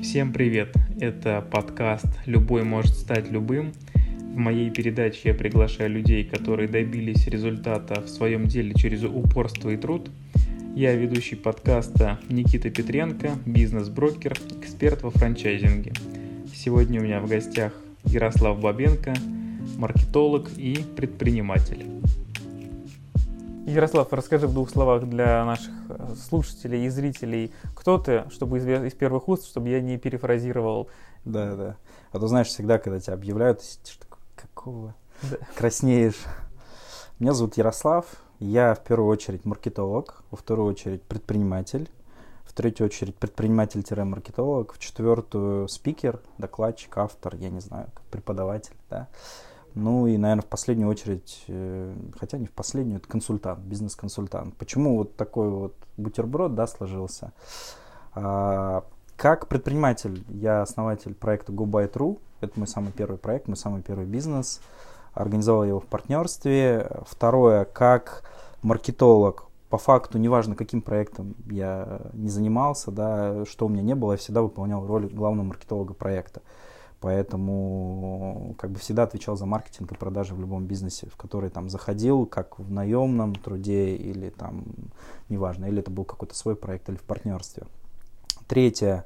Всем привет! Это подкаст «Любой может стать любым». В моей передаче я приглашаю людей, которые добились результата в своем деле через упорство и труд. Я ведущий подкаста Никита Петренко, бизнес-брокер, эксперт во франчайзинге. Сегодня у меня в гостях Ярослав Бабенко, маркетолог и предприниматель. Ярослав, расскажи в двух словах для наших э, слушателей и зрителей, кто ты, чтобы из, из первых уст, чтобы я не перефразировал. Да, да. А то знаешь, всегда, когда тебя объявляют, ты сидишь такой, какого? Да. Краснеешь. Меня зовут Ярослав. Я в первую очередь маркетолог, во вторую очередь предприниматель, в третью очередь предприниматель-маркетолог, в четвертую спикер, докладчик, автор, я не знаю, преподаватель, да. Ну и, наверное, в последнюю очередь, э, хотя не в последнюю, это консультант, бизнес-консультант. Почему вот такой вот бутерброд, да, сложился? А, как предприниматель, я основатель проекта GoBuy.ru. Это мой самый первый проект, мой самый первый бизнес. Организовал его в партнерстве. Второе, как маркетолог, по факту, неважно, каким проектом я не занимался, да, что у меня не было, я всегда выполнял роль главного маркетолога проекта. Поэтому как бы всегда отвечал за маркетинг и продажи в любом бизнесе, в который там заходил, как в наемном труде или там, неважно, или это был какой-то свой проект или в партнерстве. Третье,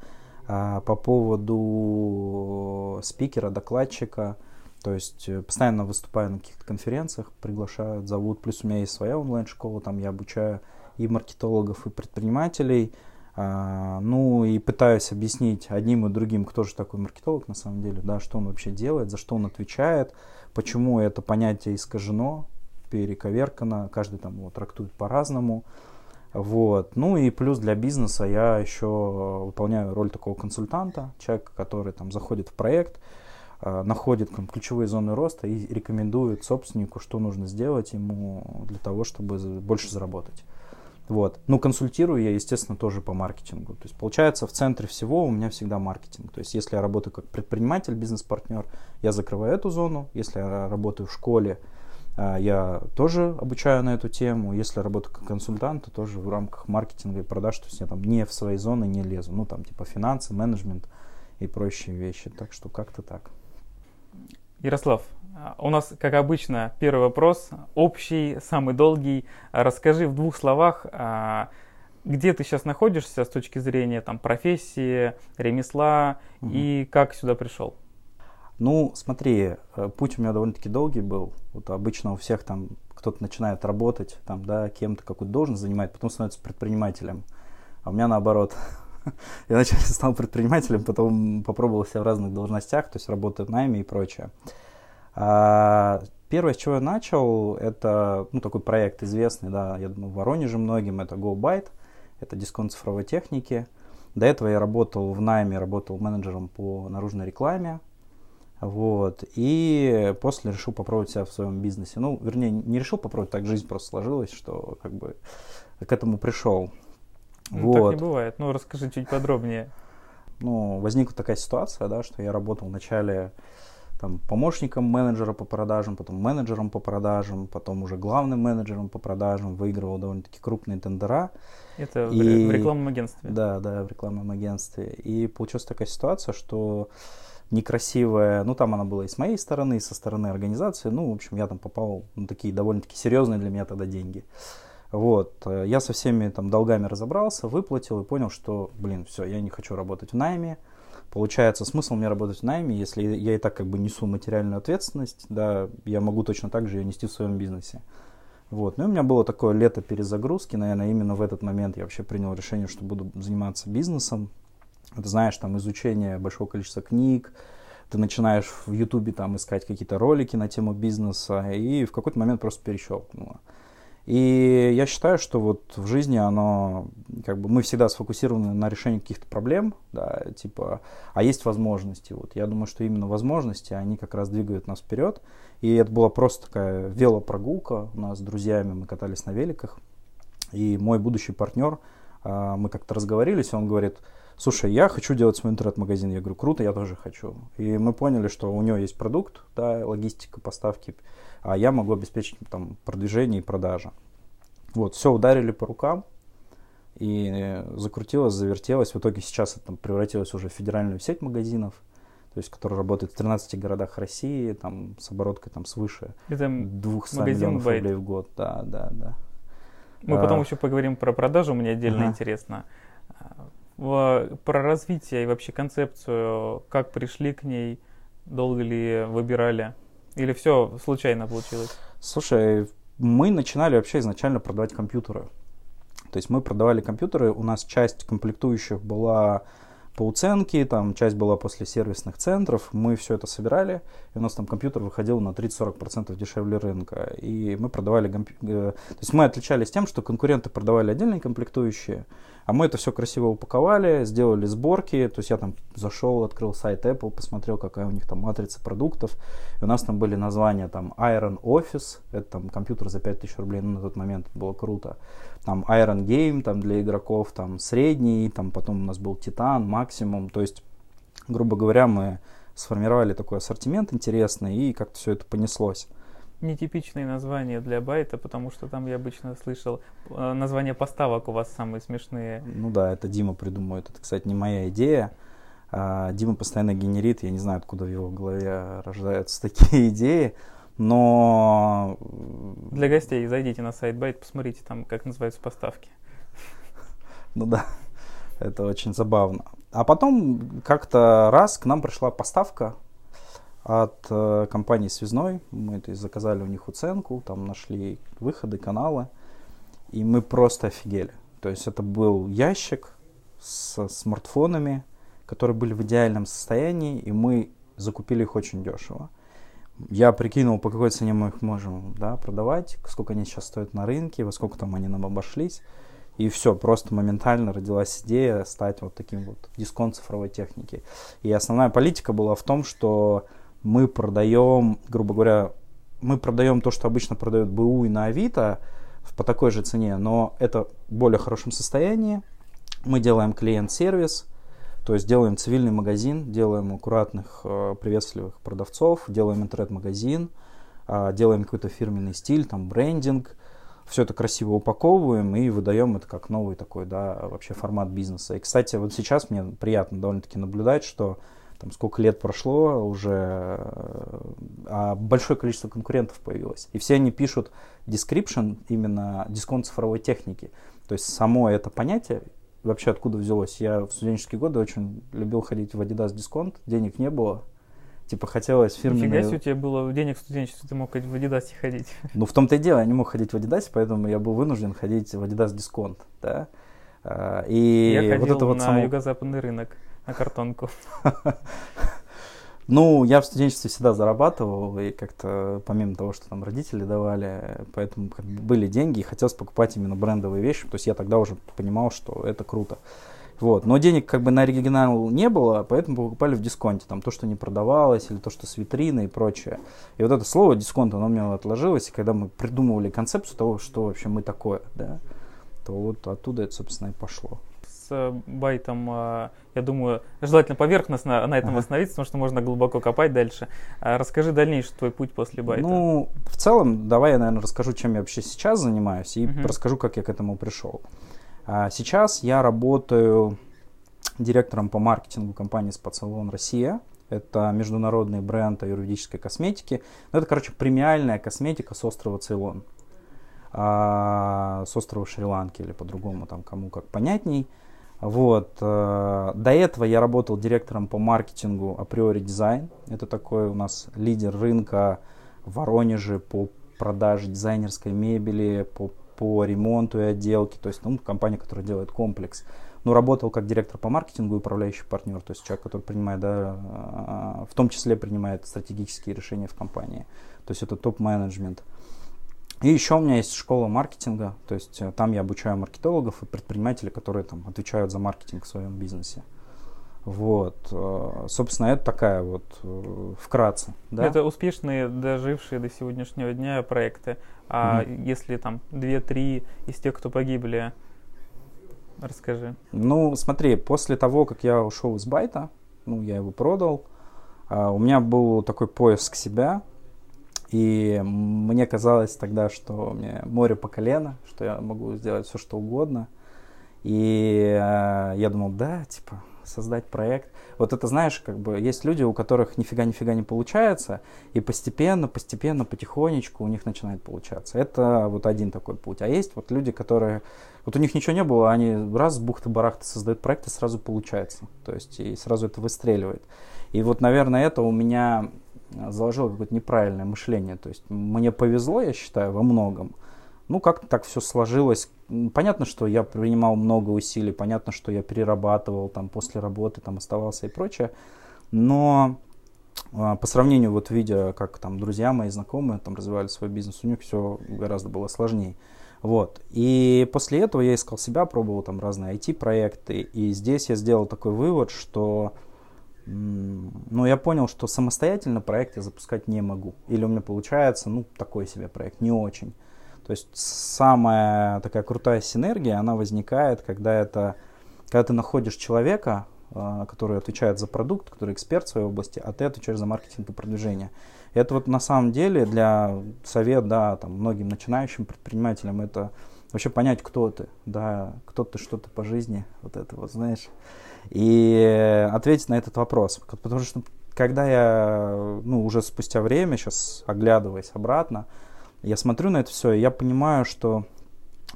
а, по поводу спикера, докладчика, то есть э, постоянно выступаю на каких-то конференциях, приглашают, зовут. Плюс у меня есть своя онлайн-школа, там я обучаю и маркетологов, и предпринимателей – ну и пытаюсь объяснить одним и другим, кто же такой маркетолог на самом деле, да, что он вообще делает, за что он отвечает, почему это понятие искажено, перековеркано, каждый там его трактует по-разному. Вот. Ну и плюс для бизнеса я еще выполняю роль такого консультанта, человека, который там заходит в проект, а, находит там, ключевые зоны роста и рекомендует собственнику, что нужно сделать ему для того, чтобы больше заработать. Вот. Ну, консультирую я, естественно, тоже по маркетингу. То есть, получается, в центре всего у меня всегда маркетинг. То есть, если я работаю как предприниматель, бизнес-партнер, я закрываю эту зону. Если я работаю в школе, а, я тоже обучаю на эту тему. Если я работаю как консультант, то тоже в рамках маркетинга и продаж, то есть я там не в свои зоны не лезу. Ну, там типа финансы, менеджмент и прочие вещи. Так что как-то так. Ярослав, у нас, как обычно, первый вопрос, общий, самый долгий. Расскажи в двух словах, а, где ты сейчас находишься с точки зрения там, профессии, ремесла угу. и как сюда пришел? Ну, смотри, э, путь у меня довольно-таки долгий был. Вот обычно у всех там кто-то начинает работать, там, да, кем-то какую-то должность занимает, потом становится предпринимателем. А у меня наоборот. Я вначале стал предпринимателем, потом попробовал себя в разных должностях, то есть работаю в найме и прочее. А, первое, с чего я начал, это ну, такой проект известный, да, я думаю, в Воронеже многим, это GoByte, это дисконт цифровой техники. До этого я работал в найме, работал менеджером по наружной рекламе, вот, и после решил попробовать себя в своем бизнесе. Ну, вернее, не решил попробовать, так жизнь просто сложилась, что как бы к этому пришел. Ну, вот. Так не бывает. Ну, расскажи чуть подробнее. Ну, возникла такая ситуация, да, что я работал вначале там, помощником менеджера по продажам, потом менеджером по продажам, потом уже главным менеджером по продажам, выигрывал довольно-таки крупные тендера. Это и, в рекламном агентстве? Да, да, в рекламном агентстве. И получилась такая ситуация, что некрасивая, ну там она была и с моей стороны, и со стороны организации, ну, в общем, я там попал на такие довольно-таки серьезные для меня тогда деньги. Вот, э, я со всеми там долгами разобрался, выплатил и понял, что, блин, все, я не хочу работать в найме, Получается, смысл мне работать в найме, если я и так как бы несу материальную ответственность, да, я могу точно так же ее нести в своем бизнесе. Вот. Ну и у меня было такое лето перезагрузки, наверное, именно в этот момент я вообще принял решение, что буду заниматься бизнесом. Ты знаешь, там изучение большого количества книг, ты начинаешь в Ютубе там искать какие-то ролики на тему бизнеса, и в какой-то момент просто перещелкнуло. И я считаю, что вот в жизни оно, как бы мы всегда сфокусированы на решении каких-то проблем, да, типа, а есть возможности. Вот я думаю, что именно возможности, они как раз двигают нас вперед. И это была просто такая велопрогулка у нас с друзьями, мы катались на великах. И мой будущий партнер, а, мы как-то разговорились, он говорит, слушай, я хочу делать свой интернет-магазин. Я говорю, круто, я тоже хочу. И мы поняли, что у него есть продукт, да, логистика, поставки, а я могу обеспечить там продвижение и продажа. Вот, все, ударили по рукам. И закрутилось, завертелось. В итоге сейчас это превратилось уже в федеральную сеть магазинов, то есть, которая работает в 13 городах России, там, с обороткой там, свыше Это 200 магазин миллионов Байт. рублей в год. Да, да, да. Мы потом А. еще поговорим про продажу, мне отдельно Ага. интересно. Про развитие и вообще концепцию, как пришли к ней, долго ли выбирали, или все случайно получилось? Слушай, мы начинали вообще изначально продавать компьютеры. То есть мы продавали компьютеры, у нас часть комплектующих была по уценке, там часть была после сервисных центров, мы все это собирали, и у нас там компьютер выходил на 30-40% дешевле рынка. И мы продавали, э, то есть мы отличались тем, что конкуренты продавали отдельные комплектующие, а мы это все красиво упаковали, сделали сборки, то есть я там зашел, открыл сайт Apple, посмотрел, какая у них там матрица продуктов, и у нас там были названия там Iron Office, это там компьютер за 5000 рублей, ну, на тот момент было круто. Там Iron Game, там для игроков, там средний, там потом у нас был Titan, максимум. То есть, грубо говоря, мы сформировали такой ассортимент интересный и как-то все это понеслось. Нетипичные названия для байта, потому что там я обычно слышал э, названия поставок у вас самые смешные. Ну да, это Дима придумывает. Это, кстати, не моя идея. А, Дима постоянно генерит, я не знаю, откуда в его голове рождаются такие идеи, но Для гостей зайдите на сайт байт, посмотрите там, как называются поставки. Ну да, это очень забавно. А потом как-то раз к нам пришла поставка от э, компании Связной. Мы то есть, заказали у них уценку, там нашли выходы, каналы. И мы просто офигели. То есть это был ящик с смартфонами, которые были в идеальном состоянии, и мы закупили их очень дешево. Я прикинул, по какой цене мы их можем да, продавать, сколько они сейчас стоят на рынке, во сколько там они нам обошлись. И все, просто моментально родилась идея стать вот таким вот дисконт цифровой техники. И основная политика была в том, что мы продаем, грубо говоря, мы продаем то, что обычно продают БУ и на Авито по такой же цене, но это в более хорошем состоянии. Мы делаем клиент-сервис, то есть делаем цивильный магазин, делаем аккуратных, э, приветливых продавцов, делаем интернет-магазин, а, делаем какой-то фирменный стиль, там брендинг, все это красиво упаковываем и выдаем это как новый такой, да, вообще формат бизнеса. И, кстати, вот сейчас мне приятно довольно-таки наблюдать, что там сколько лет прошло уже, а большое количество конкурентов появилось. И все они пишут description именно дисконт цифровой техники. То есть само это понятие вообще откуда взялось. Я в студенческие годы очень любил ходить в Adidas дисконт, денег не было. Типа хотелось фирменные... Нифига себе, у тебя было денег в студенчестве, ты мог в Адидасе ходить. Ну, в том-то и дело, я не мог ходить в Adidas, поэтому я был вынужден ходить в Adidas дисконт, да. А, И я вот ходил это вот на само... юго-западный рынок, на картонку. Ну, я в студенчестве всегда зарабатывал, и как-то помимо того, что там родители давали, поэтому как бы были деньги, и хотелось покупать именно брендовые вещи, то есть я тогда уже понимал, что это круто. Вот. Но денег как бы на оригинал не было, поэтому покупали в дисконте. Там то, что не продавалось, или то, что с витрины и прочее. И вот это слово дисконт, оно у меня отложилось. И когда мы придумывали концепцию того, что вообще мы такое, да, то вот оттуда это, собственно, и пошло. С байтом, э, я думаю, желательно поверхностно на этом остановиться, потому что можно глубоко копать дальше. А Расскажи дальнейший твой путь после байта. Ну, в целом, давай я, наверное, расскажу, чем я вообще сейчас занимаюсь, и Мгм. расскажу, как я к этому пришел. А, Сейчас я работаю директором по маркетингу компании «Спацалон Россия». Это международный бренд юридической косметики. Ну, это, короче, премиальная косметика с острова Цейлон. А, с острова Шри-Ланки или по-другому, там кому как понятней. Вот. э, До этого я работал директором по маркетингу априори дизайн. Это такой у нас лидер рынка в Воронеже по продаже дизайнерской мебели, по, по ремонту и отделке. То есть, ну, компания, которая делает комплекс. Ну, работал как директор по маркетингу управляющий партнер. То есть, человек, который принимает, да, э, в том числе принимает стратегические решения в компании. То есть, это топ-менеджмент. И еще у меня есть школа маркетинга, то есть э, там я обучаю маркетологов и предпринимателей, которые там отвечают за маркетинг в своем бизнесе. Вот, э, собственно, это такая вот э, вкратце, да. Это успешные, дожившие до сегодняшнего дня проекты. А если там 2-3 из тех, кто погибли, расскажи. Ну, смотри, после того, как я ушел из байта, ну, я его продал, а, у меня был такой поиск себя, и мне казалось тогда, что мне море по колено, что я могу сделать все, что угодно. И э, я думал, да, типа, создать проект. Вот это, знаешь, как бы есть люди, у которых нифига-нифига не получается, и постепенно, постепенно, потихонечку у них начинает получаться. Это вот один такой путь. А есть вот люди, которые, вот у них ничего не было, они раз бухты-барахты создают проект, и сразу получается. То есть и сразу это выстреливает. И вот, наверное, это у меня заложило какое-то неправильное мышление. То есть мне повезло, я считаю, во многом. Ну, как-то так все сложилось. Понятно, что я принимал много усилий, понятно, что я перерабатывал там после работы, там оставался и прочее. Но а, по сравнению, вот видя, как там друзья мои, знакомые там развивали свой бизнес, у них все гораздо было сложнее. Вот. И после этого я искал себя, пробовал там разные IT-проекты. И здесь я сделал такой вывод, что ну, я понял, что самостоятельно проект я запускать не могу. Или у меня получается, ну, такой себе проект, не очень. То есть самая такая крутая синергия, она возникает, когда это, когда ты находишь человека, а, который отвечает за продукт, который эксперт в своей области, а ты отвечаешь за маркетинг и продвижение. Это вот на самом деле для совет, да, там, многим начинающим предпринимателям это вообще понять, кто ты, да, кто ты, что ты по жизни, вот это вот, знаешь, и ответить на этот вопрос. Потому что когда я, ну, уже спустя время, сейчас оглядываясь обратно, я смотрю на это все, и я понимаю, что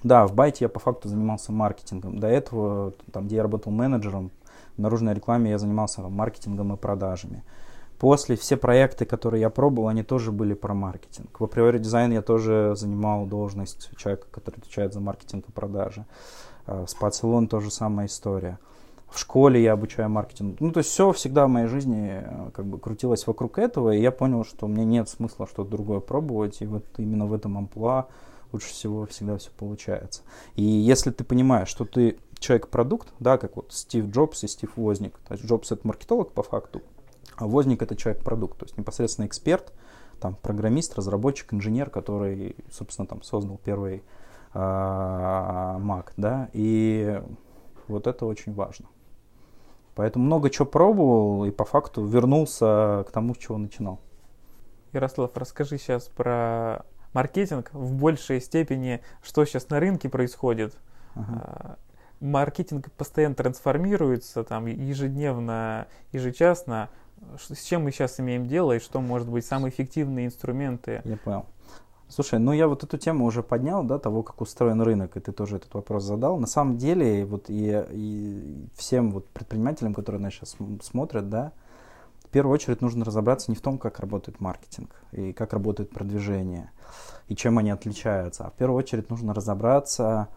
да, в Байте я по факту занимался маркетингом. До этого, там, где я работал менеджером, в наружной рекламе я занимался маркетингом и продажами. После все проекты, которые я пробовал, они тоже были про маркетинг. В априори дизайн я тоже занимал должность человека, который отвечает за маркетинг и продажи. А, в спа-салон тоже самая история. В школе я обучаю маркетингу. Ну, то есть все всегда в моей жизни э, как бы крутилось вокруг этого, и я понял, что мне нет смысла что-то другое пробовать, и вот именно в этом амплуа лучше всего всегда все получается. И если ты понимаешь, что ты человек-продукт, да, как вот Стив Джобс и Стив Возник, то есть Джобс это маркетолог по факту, а Возник это человек-продукт, то есть непосредственно эксперт, там программист, разработчик, инженер, который, собственно, там создал первый э, Mac, да, и вот это очень важно. Поэтому много чего пробовал и по факту вернулся к тому, с чего начинал. Ярослав, расскажи сейчас про маркетинг в большей степени, что сейчас на рынке происходит. Ага. А, маркетинг постоянно трансформируется, там ежедневно, ежечасно. С чем мы сейчас имеем дело и что может быть самые эффективные инструменты? Я понял. Слушай, ну я вот эту тему уже поднял, да, того, как устроен рынок, и ты тоже этот вопрос задал. На самом деле, вот и, и всем вот предпринимателям, которые нас сейчас смотрят, да, в первую очередь нужно разобраться не в том, как работает маркетинг и как работает продвижение, и чем они отличаются, а в первую очередь нужно разобраться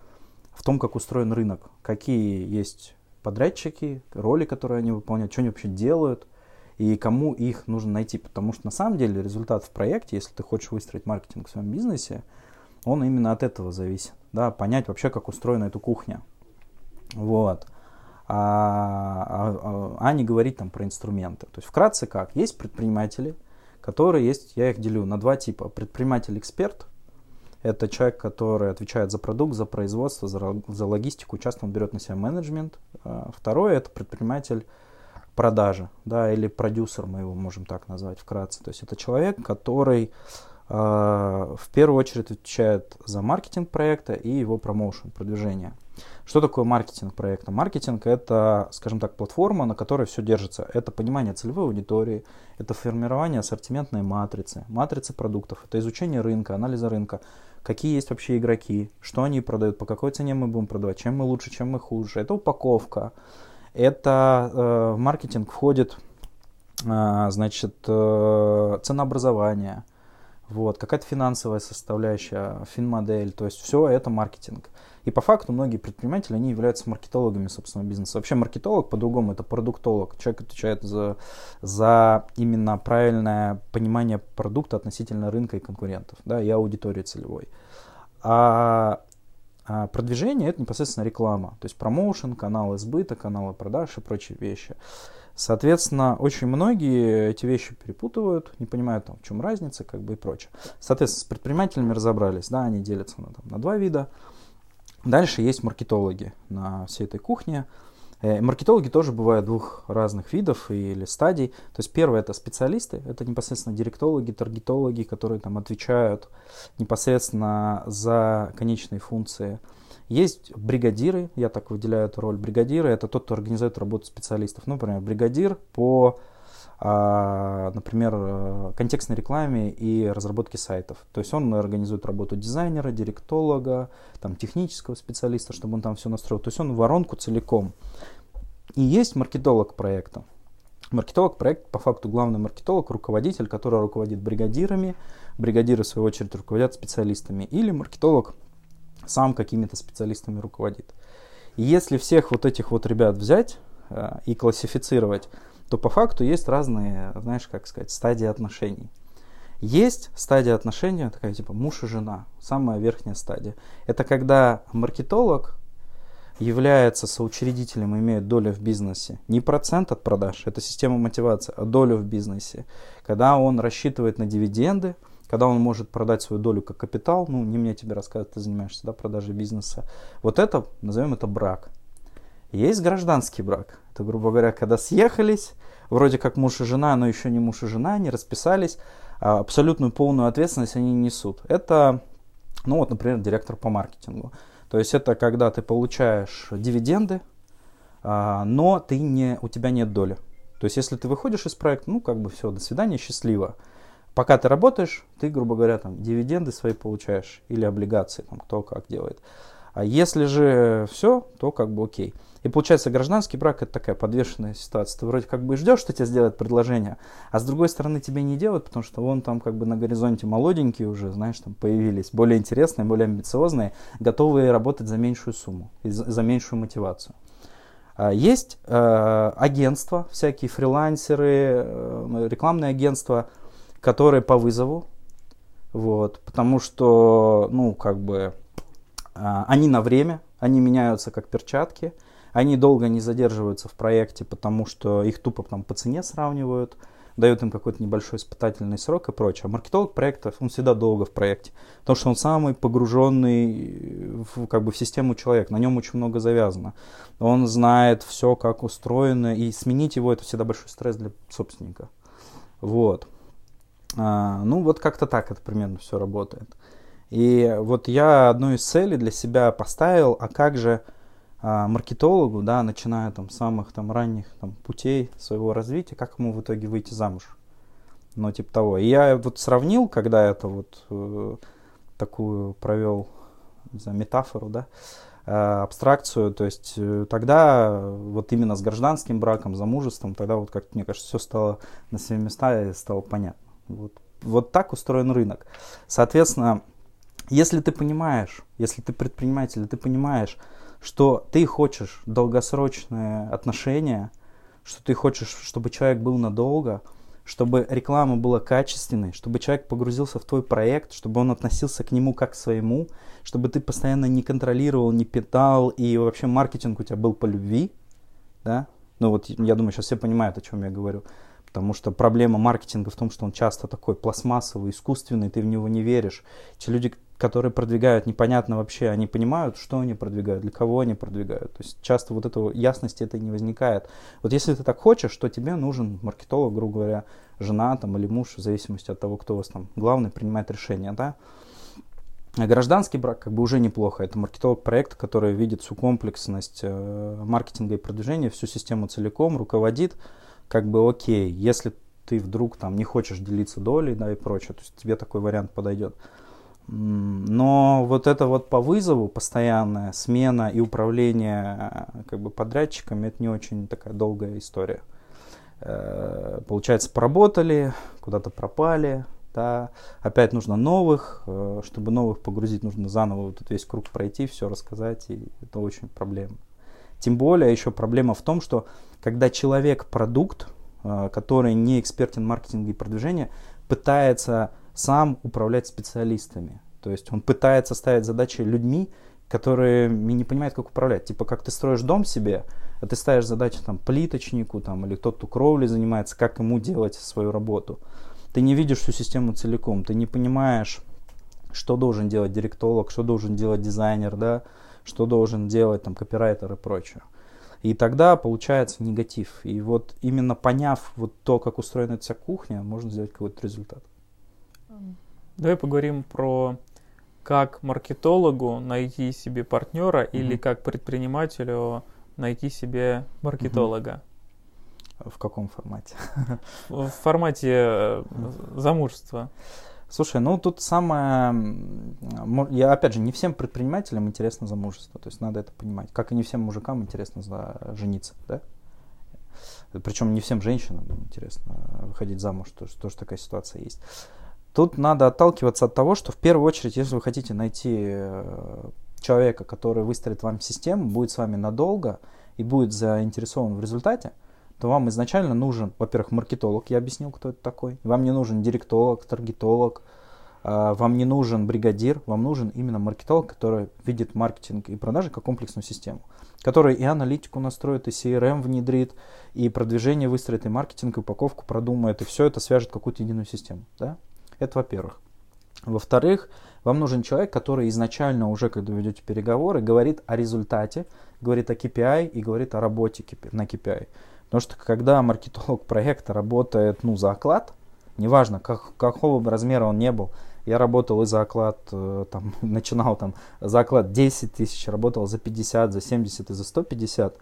в том, как устроен рынок, какие есть подрядчики, роли, которые они выполняют, что они вообще делают – и кому их нужно найти. Потому что на самом деле результат в проекте, если ты хочешь выстроить маркетинг в своем бизнесе, он именно от этого зависит. Да, понять вообще, как устроена эта кухня. Вот. А, а, а, а не говорить там про инструменты. То есть вкратце как? Есть предприниматели, которые есть, я их делю на два типа. Предприниматель-эксперт, это человек, который отвечает за продукт, за производство, за, за логистику, часто он берет на себя менеджмент. А второе это предприниматель продажи, да, или продюсер, мы его можем так назвать вкратце. То есть это человек, который э, в первую очередь отвечает за маркетинг проекта и его промоушен, продвижение. Что такое маркетинг проекта? Маркетинг это, скажем так, платформа, на которой все держится. Это понимание целевой аудитории, это формирование ассортиментной матрицы, матрицы продуктов, это изучение рынка, анализа рынка, какие есть вообще игроки, что они продают, по какой цене мы будем продавать, чем мы лучше, чем мы хуже. Это упаковка, это э, в маркетинг входит, э, значит, э, ценообразование, вот, какая-то финансовая составляющая, финмодель, то есть все это маркетинг. И по факту многие предприниматели, они являются маркетологами собственного бизнеса. Вообще маркетолог по-другому это продуктолог. Человек отвечает за, за именно правильное понимание продукта относительно рынка и конкурентов, да, и аудитории целевой. А а продвижение это непосредственно реклама, то есть промоушен, каналы сбыта, каналы продаж и прочие вещи. Соответственно, очень многие эти вещи перепутывают, не понимают, там, в чем разница, как бы и прочее. Соответственно, с предпринимателями разобрались, да, они делятся на, там, на два вида. Дальше есть маркетологи на всей этой кухне. Э, маркетологи тоже бывают двух разных видов или стадий. То есть первое это специалисты, это непосредственно директологи, таргетологи, которые там отвечают непосредственно за конечные функции. Есть бригадиры, я так выделяю эту роль. Бригадиры это тот, кто организует работу специалистов. Ну, например, бригадир по, например, э, контекстной рекламе и разработке сайтов. То есть он организует работу дизайнера, директолога, там, технического специалиста, чтобы он там все настроил. То есть он воронку целиком. И есть маркетолог проекта. Маркетолог проект, по факту главный маркетолог, руководитель, который руководит бригадирами, бригадиры в свою очередь руководят специалистами, или маркетолог сам какими-то специалистами руководит. И если всех вот этих вот ребят взять э, и классифицировать, то по факту есть разные, знаешь, как сказать, стадии отношений. Есть стадия отношения, такая типа муж и жена, самая верхняя стадия. Это когда маркетолог является соучредителем, имеет долю в бизнесе. Не процент от продаж, это система мотивации, а долю в бизнесе. Когда он рассчитывает на дивиденды, когда он может продать свою долю как капитал, ну, не мне тебе рассказывать, ты занимаешься да, продажей бизнеса. Вот это, назовем это брак. Есть гражданский брак. Это, грубо говоря, когда съехались, вроде как муж и жена, но еще не муж и жена, не расписались, а абсолютную полную ответственность они несут. Это, ну вот, например, директор по маркетингу. То есть это когда ты получаешь дивиденды, а, но ты не, у тебя нет доли. То есть если ты выходишь из проекта, ну как бы все, до свидания, счастливо. Пока ты работаешь, ты, грубо говоря, там, дивиденды свои получаешь или облигации, там, кто как делает. А если же все, то как бы окей. И получается, гражданский брак это такая подвешенная ситуация. Ты вроде как бы ждешь, что тебе сделают предложение, а с другой стороны тебе не делают, потому что вон там как бы на горизонте молоденькие уже, знаешь, там появились, более интересные, более амбициозные, готовые работать за меньшую сумму, за, меньшую мотивацию. А есть э, агентства, всякие фрилансеры, э, рекламные агентства, которые по вызову, вот, потому что, ну, как бы, а, они на время, они меняются как перчатки, они долго не задерживаются в проекте, потому что их тупо там по цене сравнивают, дают им какой-то небольшой испытательный срок и прочее. А маркетолог проектов, он всегда долго в проекте, потому что он самый погруженный в, как бы, в систему человек, на нем очень много завязано. Он знает все, как устроено, и сменить его это всегда большой стресс для собственника. Вот. А, ну, вот как-то так это примерно все работает. И вот я одну из целей для себя поставил, а как же маркетологу, да, начиная там с самых там ранних там, путей своего развития, как ему в итоге выйти замуж. Ну, типа того. И я вот сравнил, когда это вот э, такую провел, не знаю, метафору, да, э, абстракцию, то есть э, тогда вот именно с гражданским браком, замужеством, тогда вот, как мне кажется, все стало на свои места и стало понятно. Вот, вот так устроен рынок. Соответственно, если ты понимаешь, если ты предприниматель, ты понимаешь, что ты хочешь долгосрочные отношения, что ты хочешь, чтобы человек был надолго, чтобы реклама была качественной, чтобы человек погрузился в твой проект, чтобы он относился к нему как к своему, чтобы ты постоянно не контролировал, не питал, и вообще маркетинг у тебя был по любви, да, ну вот я думаю, сейчас все понимают, о чем я говорю. Потому что проблема маркетинга в том, что он часто такой пластмассовый, искусственный, ты в него не веришь. Те люди, которые продвигают, непонятно вообще, они понимают, что они продвигают, для кого они продвигают. То есть часто вот этого ясности это не возникает. Вот если ты так хочешь, то тебе нужен маркетолог, грубо говоря, жена там, или муж, в зависимости от того, кто у вас там главный принимает решение, да. Гражданский брак как бы уже неплохо. Это маркетолог проекта, который видит всю комплексность э, маркетинга и продвижения, всю систему целиком, руководит, как бы окей, если ты вдруг там не хочешь делиться долей, да, и прочее, то есть тебе такой вариант подойдет. Но вот это вот по вызову постоянная смена и управление э, как бы подрядчиками, это не очень такая долгая история. Э, получается, поработали, куда-то пропали, да, опять нужно новых, э, чтобы новых погрузить, нужно заново вот этот весь круг пройти, все рассказать, и это очень проблема. Тем более еще проблема в том, что когда человек продукт, который не экспертен в маркетинге и продвижении, пытается сам управлять специалистами. То есть он пытается ставить задачи людьми, которые не понимают, как управлять. Типа, как ты строишь дом себе, а ты ставишь задачи там плиточнику там, или тот, кто кровлей занимается, как ему делать свою работу. Ты не видишь всю систему целиком, ты не понимаешь, что должен делать директолог, что должен делать дизайнер, да, что должен делать там копирайтер и прочее. И тогда получается негатив. И вот именно поняв вот то, как устроена вся кухня, можно сделать какой-то результат. Давай поговорим про как маркетологу найти себе партнера угу. или как предпринимателю найти себе маркетолога? В каком формате? В формате э, замужества. Слушай, ну тут самое... Я, опять же, не всем предпринимателям интересно замужество. То есть надо это понимать. Как и не всем мужикам интересно за... жениться, да? Причем не всем женщинам интересно выходить замуж, то, что тоже такая ситуация есть. Тут надо отталкиваться от того, что в первую очередь, если вы хотите найти э, человека, который выстроит вам систему, будет с вами надолго и будет заинтересован в результате, то вам изначально нужен, во-первых, маркетолог, я объяснил, кто это такой. Вам не нужен директолог, таргетолог, а, вам не нужен бригадир, вам нужен именно маркетолог, который видит маркетинг и продажи как комплексную систему, который и аналитику настроит, и CRM внедрит, и продвижение выстроит, и маркетинг, и упаковку продумает, и все это свяжет какую-то единую систему. Да? Это во-первых. Во-вторых, вам нужен человек, который изначально уже, когда ведете переговоры, говорит о результате, говорит о KPI и говорит о работе на KPI. Потому что когда маркетолог проекта работает ну, за оклад, неважно, как, какого бы размера он не был, я работал и за оклад, э, там, начинал там за оклад 10 тысяч, работал за 50, за 70 и за 150.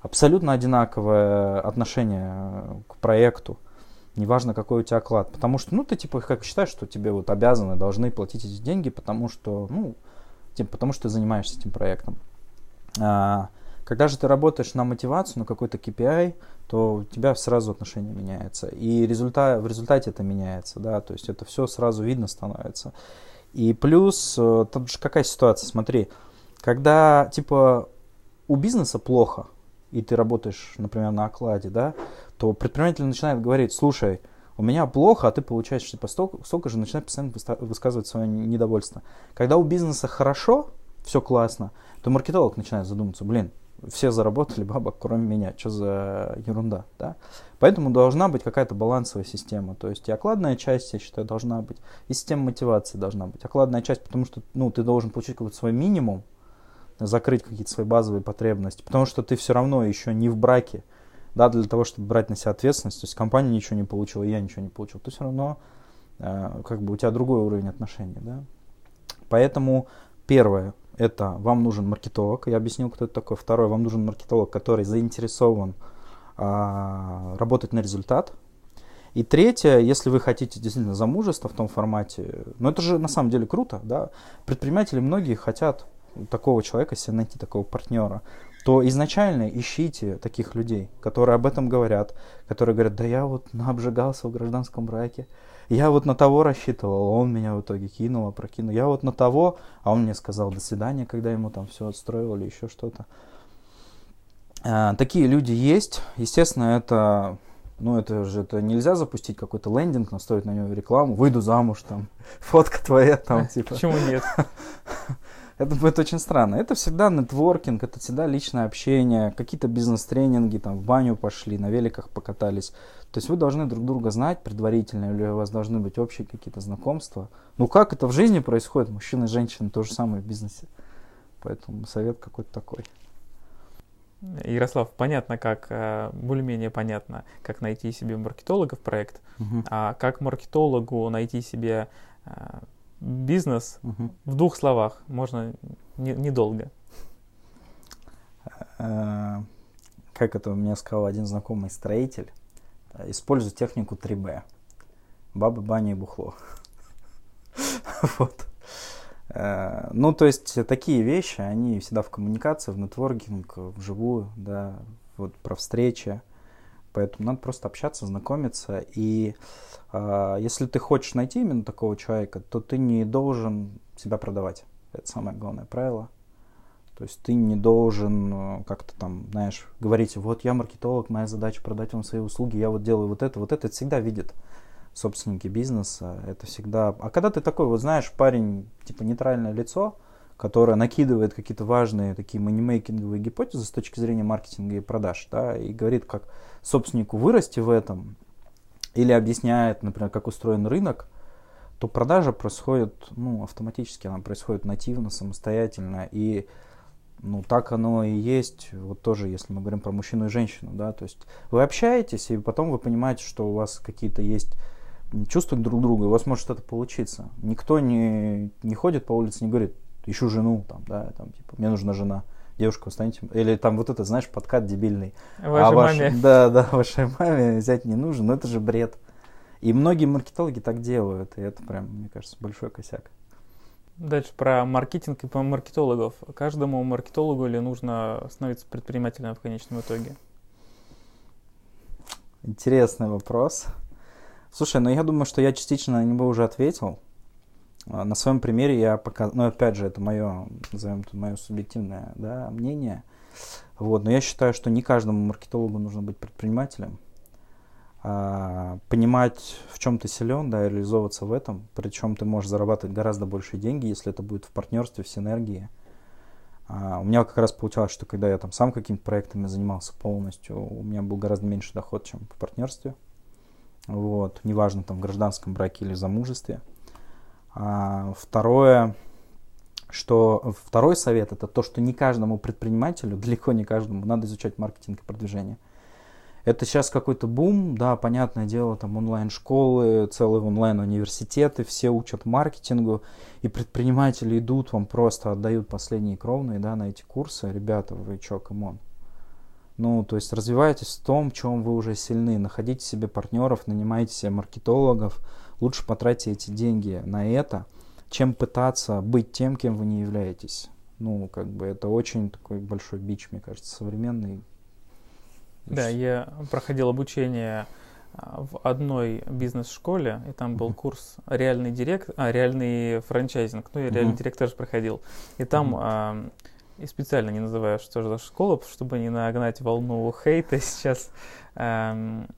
Абсолютно одинаковое отношение к проекту. Неважно, какой у тебя оклад. Потому что, ну, ты типа как считаешь, что тебе вот обязаны, должны платить эти деньги, потому что, ну, типа, потому что ты занимаешься этим проектом. А, когда же ты работаешь на мотивацию, на какой-то KPI, то у тебя сразу отношение меняется. И результат, в результате это меняется, да, то есть это все сразу видно становится. И плюс, э, тут же какая ситуация, смотри, когда, типа, у бизнеса плохо, и ты работаешь, например, на окладе, да, то предприниматель начинает говорить, слушай, у меня плохо, а ты получаешь типа столько, столько же, начинает постоянно высказывать свое недовольство. Когда у бизнеса хорошо, все классно, то маркетолог начинает задуматься, блин, все заработали бабок, кроме меня. Что за ерунда, да? Поэтому должна быть какая-то балансовая система. То есть и окладная часть, я считаю, должна быть, и система мотивации должна быть. Окладная часть, потому что ну, ты должен получить какой-то свой минимум, закрыть какие-то свои базовые потребности, потому что ты все равно еще не в браке, да, для того, чтобы брать на себя ответственность. То есть компания ничего не получила, я ничего не получил. Ты все равно э, как бы у тебя другой уровень отношений, да. Поэтому первое, это вам нужен маркетолог, я объяснил, кто это такой. Второй, вам нужен маркетолог, который заинтересован а, работать на результат. И третье, если вы хотите действительно замужество в том формате, ну это же на самом деле круто, да, предприниматели многие хотят такого человека себе найти, такого партнера, то изначально ищите таких людей, которые об этом говорят, которые говорят, да я вот обжигался в гражданском браке, я вот на того рассчитывал, он меня в итоге кинул, опрокинул. Я вот на того, а он мне сказал до свидания, когда ему там все отстроил или еще что-то. А, такие люди есть. Естественно, это, ну это же это нельзя запустить какой-то лендинг, настроить на него рекламу, выйду замуж, там, фотка твоя, там, типа. Почему нет? это будет очень странно. Это всегда нетворкинг, это всегда личное общение, какие-то бизнес-тренинги, там, в баню пошли, на великах покатались. То есть вы должны друг друга знать предварительно, или у вас должны быть общие какие-то знакомства. Ну как это в жизни происходит, мужчины и женщины, то же самое в бизнесе. Поэтому совет какой-то такой. Ярослав, понятно, как, э, более-менее понятно, как найти себе маркетолога в проект, угу. а как маркетологу найти себе э, бизнес угу. в двух словах, можно недолго. Не э, как это меня сказал один знакомый строитель, используй технику 3B. Бабы, баня и бухло. Вот. Э, ну, то есть такие вещи, они всегда в коммуникации, в нетворкинг, вживую, да, вот про встречи. Поэтому надо просто общаться, знакомиться. И э, если ты хочешь найти именно такого человека, то ты не должен себя продавать. Это самое главное правило. То есть ты не должен э, как-то там, знаешь, говорить, вот я маркетолог, моя задача продать вам свои услуги, я вот делаю вот это, вот это, это всегда видят собственники бизнеса, это всегда... А когда ты такой, вот знаешь, парень, типа нейтральное лицо, которое накидывает какие-то важные такие манимейкинговые гипотезы с точки зрения маркетинга и продаж, да, и говорит, как собственнику вырасти в этом, или объясняет, например, как устроен рынок, то продажа происходит, ну, автоматически, она происходит нативно, самостоятельно, и ну, так оно и есть, вот тоже, если мы говорим про мужчину и женщину, да, то есть вы общаетесь, и потом вы понимаете, что у вас какие-то есть чувствовать друг друга, у вас может что-то получиться. Никто не, не ходит по улице, не говорит, ищу жену, там, да, там, типа, мне нужна жена. Девушка, встаньте. Или там вот это, знаешь, подкат дебильный. Вашей а ваш, маме. Да, да, вашей маме взять не нужен, но это же бред. И многие маркетологи так делают, и это прям, мне кажется, большой косяк. Дальше про маркетинг и про маркетологов. Каждому маркетологу ли нужно становиться предпринимателем в конечном итоге? Интересный вопрос. Слушай, ну я думаю, что я частично на него уже ответил. А, на своем примере я показал, ну опять же, это мое, назовем это мое субъективное да, мнение. Вот, но я считаю, что не каждому маркетологу нужно быть предпринимателем. А, понимать, в чем ты силен, да, реализовываться в этом. Причем ты можешь зарабатывать гораздо больше деньги, если это будет в партнерстве, в синергии. А, у меня как раз получалось, что когда я там сам какими-то проектами занимался полностью, у меня был гораздо меньше доход, чем в партнерстве. Вот, неважно, там, в гражданском браке или замужестве. А, второе, что второй совет это то, что не каждому предпринимателю, далеко не каждому, надо изучать маркетинг и продвижение. Это сейчас какой-то бум, да, понятное дело, там онлайн-школы, целые онлайн-университеты, все учат маркетингу, и предприниматели идут, вам просто отдают последние кровные, да, на эти курсы. Ребята, вы чё, come on, ну, то есть развивайтесь в том, чем вы уже сильны. Находите себе партнеров, нанимайте себе маркетологов. Лучше потратьте эти деньги на это, чем пытаться быть тем, кем вы не являетесь. Ну, как бы это очень такой большой бич, мне кажется, современный. Да, я проходил обучение а, в одной бизнес-школе, и там был курс реальный директ, а, реальный франчайзинг, ну, я реальный uh-huh. директор же проходил. И там uh-huh. а, и специально не называю, что же за школа, чтобы не нагнать волну хейта сейчас, эм,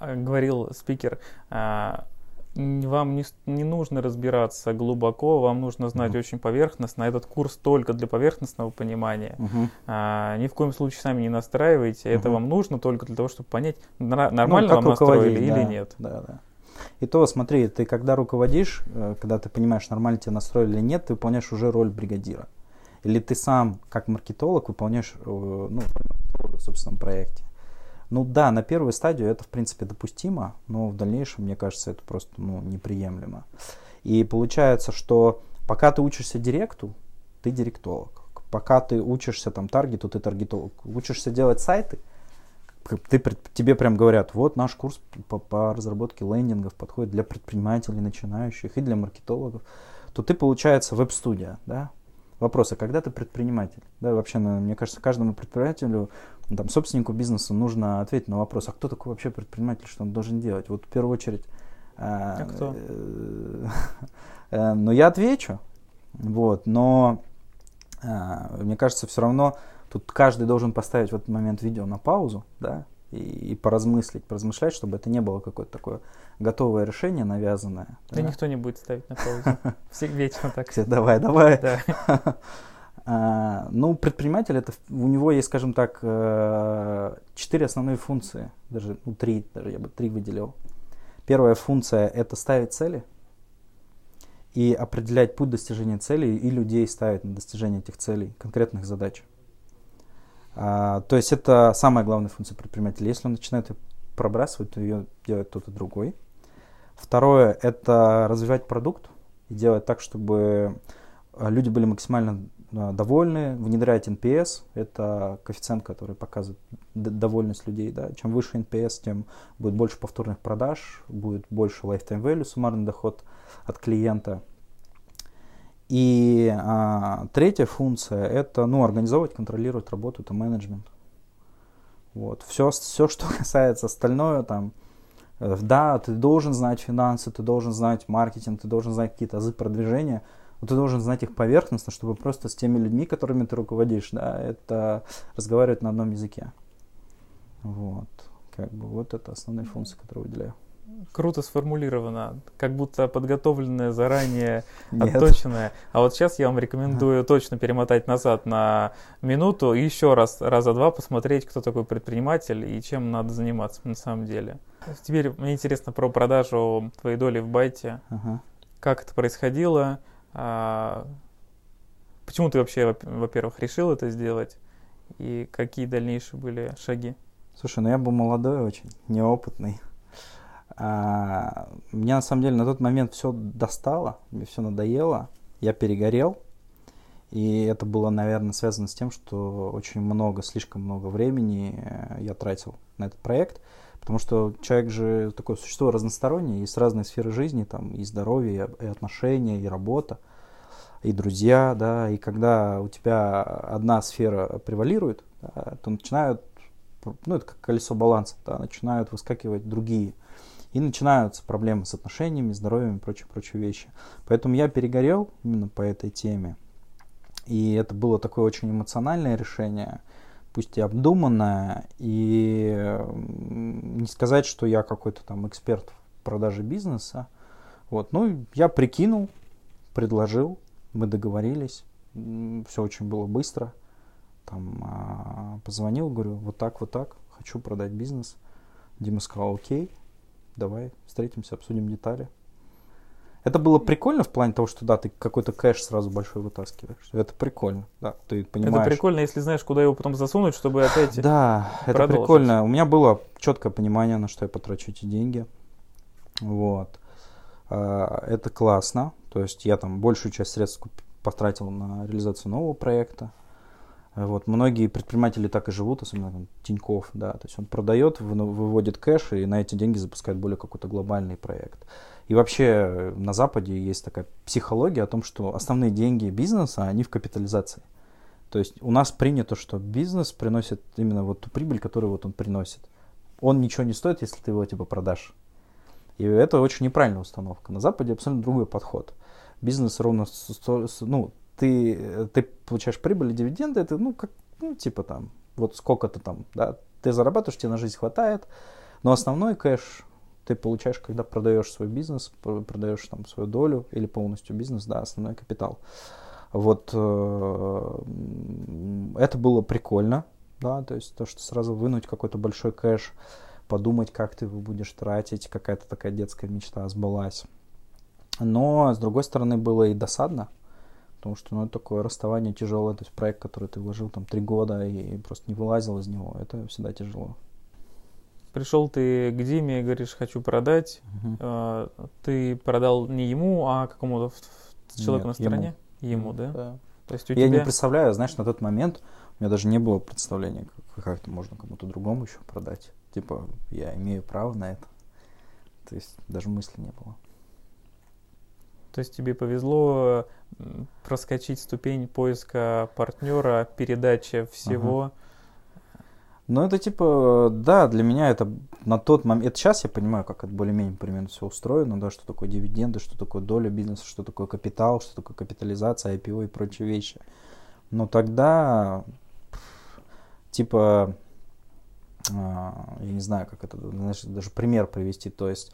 говорил спикер, э, вам не, не нужно разбираться глубоко, вам нужно знать uh-huh. очень поверхностно. Этот курс только для поверхностного понимания. Uh-huh. А, ни в коем случае сами не настраивайте. Uh-huh. Это вам нужно только для того, чтобы понять, нормально ну, вам настроили да, или нет. Да, да. И то, смотри, ты когда руководишь, э, когда ты понимаешь, нормально тебя настроили или нет, ты выполняешь уже роль бригадира. Или ты сам, как маркетолог, выполняешь э, ну, в собственном проекте. Ну да, на первую стадию это, в принципе, допустимо, но в дальнейшем, мне кажется, это просто ну, неприемлемо. И получается, что пока ты учишься директу, ты директолог. Пока ты учишься там таргету, ты таргетолог. Учишься делать сайты, ты, тебе прям говорят, вот наш курс по, по разработке лендингов подходит для предпринимателей начинающих и для маркетологов, то ты, получается, веб-студия, да, вопрос, а когда ты предприниматель? Да, вообще, мне кажется, каждому предпринимателю, там, собственнику бизнеса нужно ответить на вопрос, а кто такой вообще предприниматель, что он должен делать? Вот в первую очередь... А, а кто? Э, ну, я отвечу, вот, но а, мне кажется, все равно тут каждый должен поставить в этот момент видео на паузу, да, и, и поразмыслить, поразмышлять, чтобы это не было какое-то такое готовое решение навязанное. Да, да? никто не будет ставить на паузу. Все вечно так. Все, давай, давай. А, ну, предприниматель, это, у него есть, скажем так, э, четыре основные функции, даже ну, три, даже я бы три выделил. Первая функция – это ставить цели и определять путь достижения целей и людей ставить на достижение этих целей, конкретных задач. А, то есть это самая главная функция предпринимателя. Если он начинает ее пробрасывать, то ее делает кто-то другой. Второе – это развивать продукт и делать так, чтобы а, люди были максимально довольны, внедрять NPS, это коэффициент, который показывает довольность людей. Да. Чем выше NPS, тем будет больше повторных продаж, будет больше lifetime value, суммарный доход от клиента – и а, третья функция это ну, организовывать, контролировать работу, это менеджмент. Вот. Все, все, что касается остальное, там, э, да, ты должен знать финансы, ты должен знать маркетинг, ты должен знать какие-то азы продвижения, но ты должен знать их поверхностно, чтобы просто с теми людьми, которыми ты руководишь, да, это разговаривать на одном языке. Вот. Как бы вот это основные функции, которые выделяю круто сформулировано, как будто подготовленное заранее, Нет. отточенное. А вот сейчас я вам рекомендую точно перемотать назад на минуту и еще раз, раза два посмотреть, кто такой предприниматель и чем надо заниматься на самом деле. Теперь мне интересно про продажу твоей доли в байте. Ага. Как это происходило? А, почему ты вообще, во-первых, решил это сделать? И какие дальнейшие были шаги? Слушай, ну я был молодой очень, неопытный. А, мне на самом деле на тот момент все достало, мне все надоело, я перегорел. И это было, наверное, связано с тем, что очень много, слишком много времени э, я тратил на этот проект. Потому что человек же такое существо разностороннее, есть разные сферы жизни, там и здоровье, и отношения, и работа, и друзья, да, и когда у тебя одна сфера превалирует, да, то начинают, ну это как колесо баланса, да, начинают выскакивать другие. И начинаются проблемы с отношениями, здоровьем и прочие-прочие вещи. Поэтому я перегорел именно по этой теме. И это было такое очень эмоциональное решение – пусть и обдуманная, и не сказать, что я какой-то там эксперт в продаже бизнеса. Вот, ну, я прикинул, предложил, мы договорились, все очень было быстро. Там а, позвонил, говорю, вот так, вот так, хочу продать бизнес. Дима сказал, окей, давай встретимся, обсудим детали. Это было прикольно в плане того, что да, ты какой-то кэш сразу большой вытаскиваешь. Это прикольно, да, ты понимаешь. Это прикольно, если знаешь, куда его потом засунуть, чтобы опять Да, это прикольно. У меня было четкое понимание, на что я потрачу эти деньги. Вот. А, это классно. То есть я там большую часть средств потратил на реализацию нового проекта. Вот, многие предприниматели так и живут, особенно там, Тиньков, да, то есть он продает, выводит кэш и на эти деньги запускает более какой-то глобальный проект. И вообще э, на Западе есть такая психология о том, что основные деньги бизнеса, они в капитализации. То есть у нас принято, что бизнес приносит именно вот ту прибыль, которую вот он приносит. Он ничего не стоит, если ты его типа продашь. И это очень неправильная установка. На Западе абсолютно другой подход. Бизнес ровно, ну, ты, ты получаешь прибыль и дивиденды, это, ну, как, ну, типа там, вот сколько-то там, да, ты зарабатываешь, тебе на жизнь хватает, но основной кэш ты получаешь, когда продаешь свой бизнес, продаешь там свою долю или полностью бизнес, да, основной капитал. Вот э, это было прикольно, да, то есть то, что сразу вынуть какой-то большой кэш, подумать, как ты его будешь тратить, какая-то такая детская мечта сбылась. Но, с другой стороны, было и досадно, потому что, ну, это такое расставание тяжелое, то есть проект, который ты вложил там три года и просто не вылазил из него, это всегда тяжело. Пришел ты к Диме и говоришь, хочу продать. Угу. Ты продал не ему, а какому-то человеку Нет, на стороне? Ему, ему да? да. То есть у Я тебя... не представляю, знаешь, на тот момент у меня даже не было представления, как, как это можно кому-то другому еще продать. Типа, я имею право на это. То есть даже мысли не было. То есть тебе повезло проскочить ступень поиска партнера, передачи всего. Ага ну, это типа, да, для меня это на тот момент, это сейчас я понимаю, как это более-менее примерно все устроено, да, что такое дивиденды, что такое доля бизнеса, что такое капитал, что такое капитализация, IPO и прочие вещи. Но тогда, типа, а, я не знаю, как это, знаешь, даже пример привести, то есть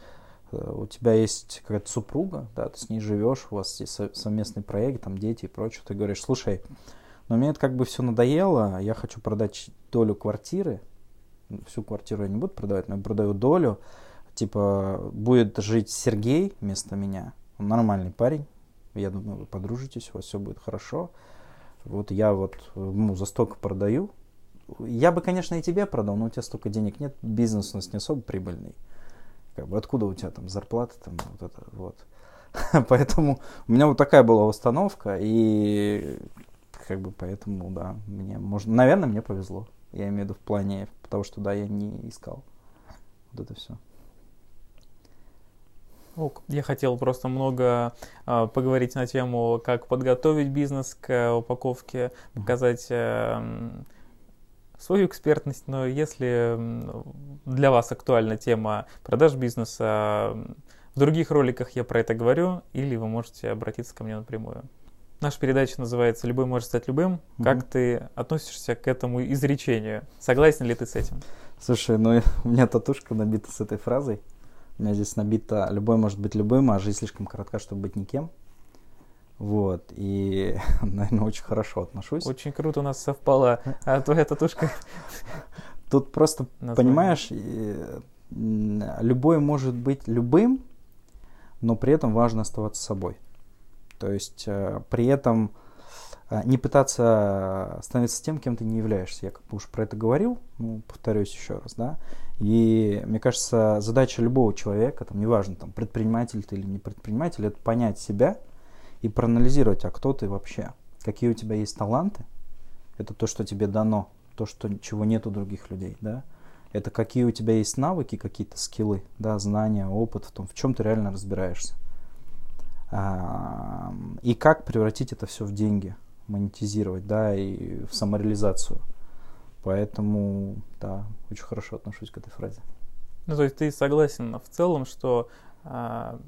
у тебя есть какая-то супруга, да, ты с ней живешь, у вас есть совместный проект, там дети и прочее, ты говоришь, слушай, но мне это как бы все надоело. Я хочу продать долю квартиры. Всю квартиру я не буду продавать, но я продаю долю. Типа, будет жить Сергей вместо меня. Он нормальный парень. Я думаю, вы подружитесь, у вас все будет хорошо. Вот я вот ему за столько продаю. Я бы, конечно, и тебе продал, но у тебя столько денег нет. Бизнес у нас не особо прибыльный. Как бы откуда у тебя там зарплата там вот это вот. Поэтому у меня вот такая была установка, и как бы поэтому, да, мне можно, наверное, мне повезло. Я имею в виду в плане того, что да, я не искал. Вот это все. Я хотел просто много э, поговорить на тему, как подготовить бизнес к упаковке, показать э, свою экспертность, но если для вас актуальна тема продаж бизнеса, в других роликах я про это говорю, или вы можете обратиться ко мне напрямую. Наша передача называется «Любой может стать любым». Угу. Как ты относишься к этому изречению? Согласен ли ты с этим? Слушай, ну у меня татушка набита с этой фразой. У меня здесь набито «Любой может быть любым, а жизнь слишком коротка, чтобы быть никем». Вот, и, наверное, очень хорошо отношусь. Очень круто у нас совпала а твоя татушка. Тут просто, Название. понимаешь, любой может быть любым, но при этом важно оставаться собой. То есть э, при этом а, не пытаться становиться тем, кем ты не являешься. Я как бы уже про это говорил, ну, повторюсь еще раз, да. И мне кажется, задача любого человека, там, неважно, там, предприниматель ты или не предприниматель, это понять себя и проанализировать, а кто ты вообще, какие у тебя есть таланты, это то, что тебе дано, то, что, чего нет у других людей, да. Это какие у тебя есть навыки, какие-то скиллы, да, знания, опыт в том, в чем ты реально разбираешься. И как превратить это все в деньги монетизировать, да, и в самореализацию. Поэтому, да, очень хорошо отношусь к этой фразе. Ну, то есть ты согласен в целом, что а,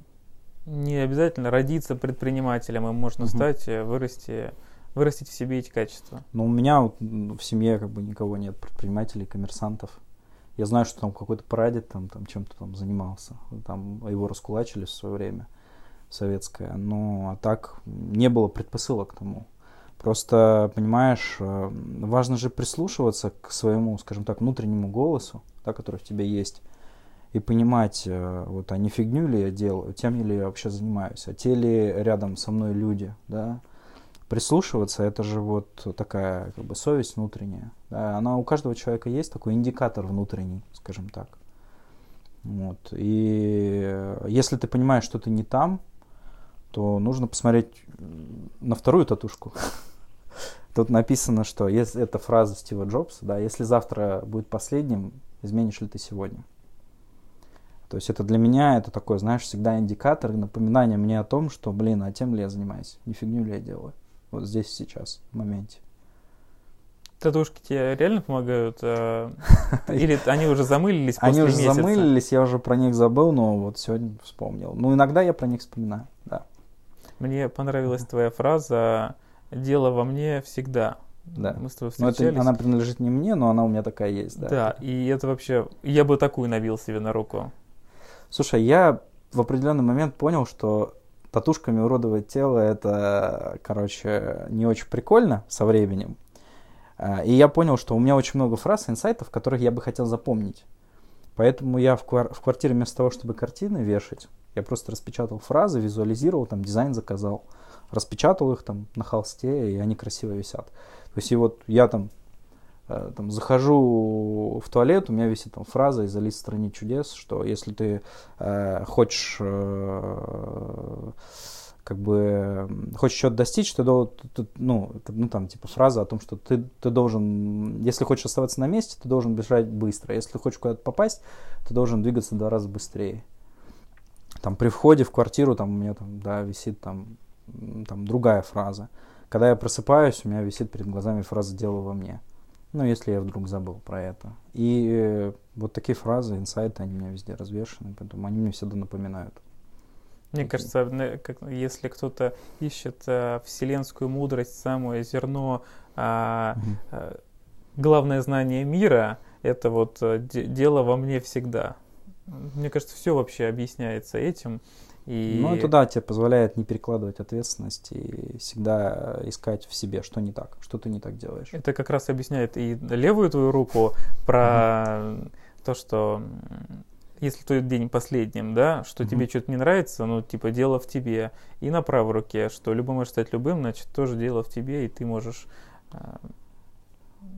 не обязательно родиться предпринимателем, и можно угу. стать, э, вырасти, вырастить в себе эти качества. Ну, у меня вот в семье как бы никого нет предпринимателей, коммерсантов. Я знаю, что там какой-то прадед там, там чем-то там занимался. Там его раскулачили в свое время советское. Но а так не было предпосылок к тому. Просто, понимаешь, э, важно же прислушиваться к своему, скажем так, внутреннему голосу, да, который в тебе есть, и понимать, э, вот, а не фигню ли я делаю, тем ли я вообще занимаюсь, а те ли рядом со мной люди, да. Прислушиваться, это же вот такая как бы совесть внутренняя. Да, она у каждого человека есть, такой индикатор внутренний, скажем так. Вот. И если ты понимаешь, что ты не там, то нужно посмотреть на вторую татушку. Тут написано, что если это фраза Стива Джобса, да, если завтра будет последним, изменишь ли ты сегодня? То есть это для меня, это такой, знаешь, всегда индикатор, напоминание мне о том, что, блин, а тем ли я занимаюсь, не фигню ли я делаю. Вот здесь, сейчас, в моменте. Татушки тебе реально помогают? Э, или они уже замылились после Они уже месяца? замылились, я уже про них забыл, но вот сегодня вспомнил. Ну, иногда я про них вспоминаю, да. Мне понравилась твоя фраза дело во мне всегда. Да. Мы с тобой встречались. Но это, она принадлежит не мне, но она у меня такая есть, да. Да, и это вообще... Я бы такую набил себе на руку. Слушай, я в определенный момент понял, что татушками уродовать тело это, короче, не очень прикольно со временем. А, и я понял, что у меня очень много фраз, инсайтов, которых я бы хотел запомнить. Поэтому я в, квар- в квартире вместо того, чтобы картины вешать, я просто распечатал фразы, визуализировал, там дизайн заказал распечатал их там на холсте, и они красиво висят. То есть и вот я там, там захожу в туалет, у меня висит там фраза из Алисы стране чудес, что если ты э, хочешь э, как бы хочешь что-то достичь, ты, ты, ну, ну там типа фраза о том, что ты, ты должен, если хочешь оставаться на месте, ты должен бежать быстро, если хочешь куда-то попасть, ты должен двигаться в два раза быстрее. Там при входе в квартиру там у меня там, да, висит там там другая фраза. Когда я просыпаюсь, у меня висит перед глазами фраза «дело во мне». Ну, если я вдруг забыл про это. И э, вот такие фразы, инсайты, они у меня везде развешены, поэтому они мне всегда напоминают. Мне кажется, если кто-то ищет а, вселенскую мудрость, самое зерно, а, а, главное знание мира, это вот дело во мне всегда. Мне кажется, все вообще объясняется этим. И... Ну, это да, тебе позволяет не перекладывать ответственность и всегда искать в себе, что не так, что ты не так делаешь. Это как раз объясняет и левую твою руку про то, что если твой день последним, да, что тебе что-то не нравится, ну, типа, дело в тебе. И на правой руке, что любой может стать любым, значит, тоже дело в тебе, и ты можешь а,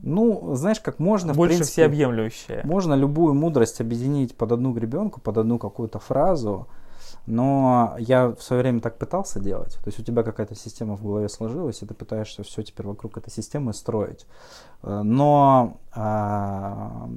ну, знаешь, как можно... Больше принципе, всеобъемлющее. Можно любую мудрость объединить под одну гребенку, под одну какую-то фразу, но я в свое время так пытался делать. То есть у тебя какая-то система в голове сложилась, и ты пытаешься все теперь вокруг этой системы строить. Э, но а,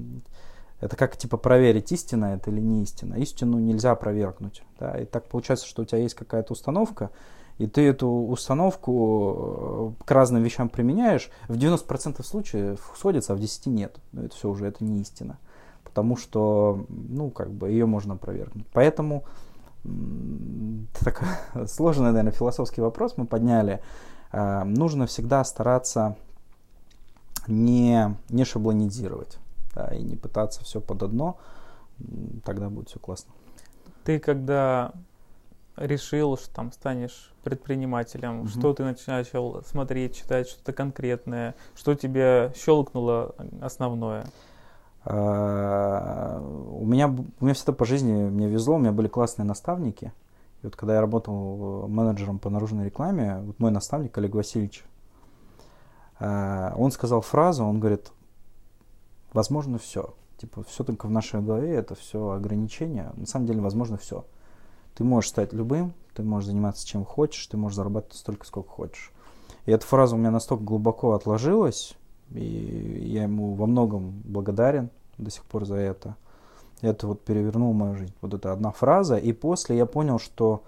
это как типа проверить, истина это или не истина. Истину нельзя опровергнуть. Да? И так получается, что у тебя есть какая-то установка, и ты эту установку э, к разным вещам применяешь, в 90% случаев сходится, а в 10 нет. Но это все уже это не истина. Потому что, ну, как бы ее можно опровергнуть. Поэтому такой сложный, наверное, философский вопрос мы подняли. А, нужно всегда стараться не, не шаблонизировать да, и не пытаться все под одно, тогда будет все классно. Ты когда решил, что там станешь предпринимателем, угу. что ты начал смотреть, читать, что-то конкретное, что тебе щелкнуло основное? А, у меня, у меня всегда по жизни мне везло, у меня были классные наставники. И вот когда я работал менеджером по наружной рекламе, вот мой наставник Олег Васильевич, э, он сказал фразу, он говорит, возможно все. Типа, все только в нашей голове, это все ограничения. На самом деле, возможно все. Ты можешь стать любым, ты можешь заниматься чем хочешь, ты можешь зарабатывать столько, сколько хочешь. И эта фраза у меня настолько глубоко отложилась, и я ему во многом благодарен до сих пор за это. Это вот перевернул мою жизнь. Вот это одна фраза. И после я понял, что